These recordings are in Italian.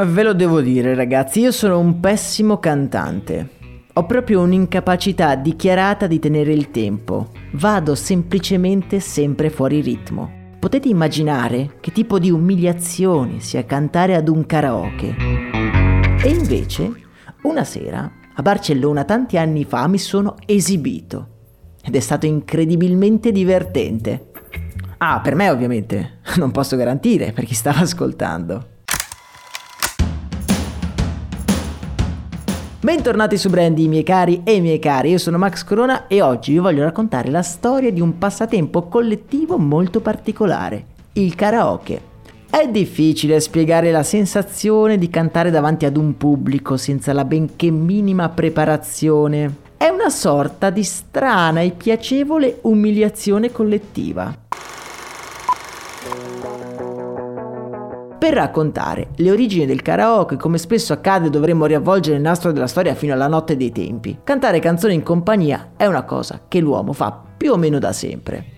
Ve lo devo dire ragazzi, io sono un pessimo cantante. Ho proprio un'incapacità dichiarata di tenere il tempo. Vado semplicemente sempre fuori ritmo. Potete immaginare che tipo di umiliazione sia cantare ad un karaoke. E invece, una sera, a Barcellona tanti anni fa, mi sono esibito. Ed è stato incredibilmente divertente. Ah, per me ovviamente, non posso garantire per chi stava ascoltando. Bentornati su Brandy, miei cari e miei cari, io sono Max Corona e oggi vi voglio raccontare la storia di un passatempo collettivo molto particolare, il karaoke. È difficile spiegare la sensazione di cantare davanti ad un pubblico senza la benché minima preparazione. È una sorta di strana e piacevole umiliazione collettiva. Per raccontare le origini del karaoke, come spesso accade dovremmo riavvolgere il nastro della storia fino alla notte dei tempi. Cantare canzoni in compagnia è una cosa che l'uomo fa più o meno da sempre.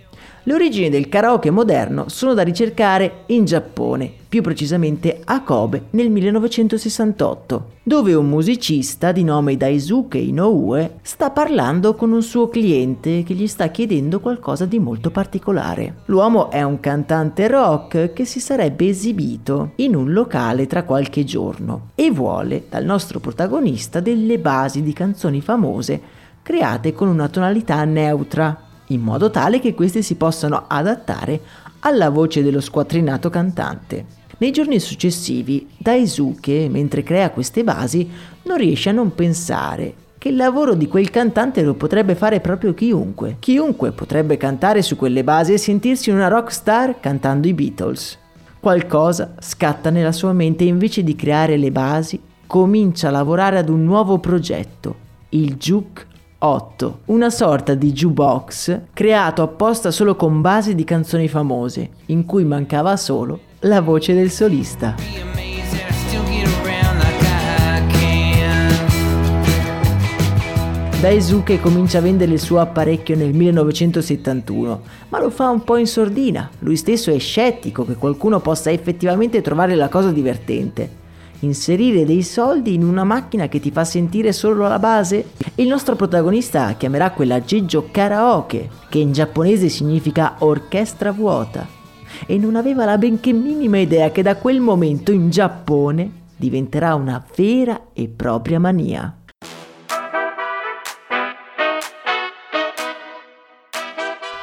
Le origini del karaoke moderno sono da ricercare in Giappone, più precisamente a Kobe nel 1968, dove un musicista di nome Daisuke Inoue sta parlando con un suo cliente che gli sta chiedendo qualcosa di molto particolare. L'uomo è un cantante rock che si sarebbe esibito in un locale tra qualche giorno e vuole dal nostro protagonista delle basi di canzoni famose create con una tonalità neutra in modo tale che queste si possano adattare alla voce dello squattrinato cantante. Nei giorni successivi, Daisuke, mentre crea queste basi, non riesce a non pensare che il lavoro di quel cantante lo potrebbe fare proprio chiunque. Chiunque potrebbe cantare su quelle basi e sentirsi una rockstar cantando i Beatles. Qualcosa scatta nella sua mente e invece di creare le basi, comincia a lavorare ad un nuovo progetto, il Juke 8, una sorta di jukebox creato apposta solo con basi di canzoni famose, in cui mancava solo la voce del solista. Daisuke comincia a vendere il suo apparecchio nel 1971, ma lo fa un po' in sordina. Lui stesso è scettico che qualcuno possa effettivamente trovare la cosa divertente inserire dei soldi in una macchina che ti fa sentire solo la base? Il nostro protagonista chiamerà quell'aggeggio karaoke, che in giapponese significa orchestra vuota, e non aveva la benché minima idea che da quel momento in Giappone diventerà una vera e propria mania.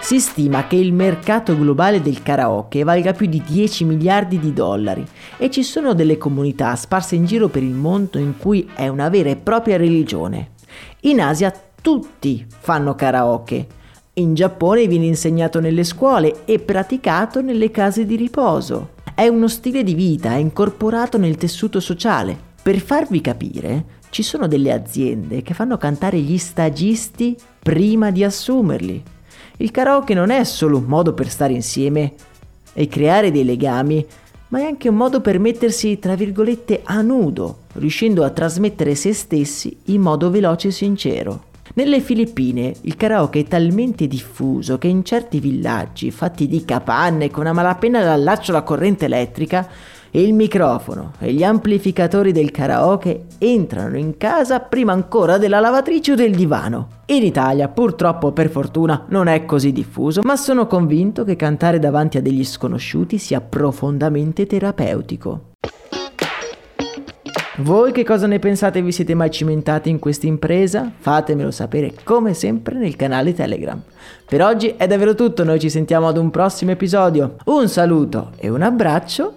Si stima che il mercato globale del karaoke valga più di 10 miliardi di dollari e ci sono delle comunità sparse in giro per il mondo in cui è una vera e propria religione. In Asia tutti fanno karaoke. In Giappone viene insegnato nelle scuole e praticato nelle case di riposo. È uno stile di vita, è incorporato nel tessuto sociale. Per farvi capire, ci sono delle aziende che fanno cantare gli stagisti prima di assumerli. Il karaoke non è solo un modo per stare insieme e creare dei legami, ma è anche un modo per mettersi, tra virgolette, a nudo, riuscendo a trasmettere se stessi in modo veloce e sincero. Nelle Filippine il karaoke è talmente diffuso che in certi villaggi, fatti di capanne con a malapena l'allaccio alla corrente elettrica, il microfono e gli amplificatori del karaoke entrano in casa prima ancora della lavatrice o del divano. In Italia, purtroppo per fortuna, non è così diffuso, ma sono convinto che cantare davanti a degli sconosciuti sia profondamente terapeutico. Voi che cosa ne pensate? Vi siete mai cimentati in questa impresa? Fatemelo sapere come sempre nel canale Telegram. Per oggi è davvero tutto, noi ci sentiamo ad un prossimo episodio. Un saluto e un abbraccio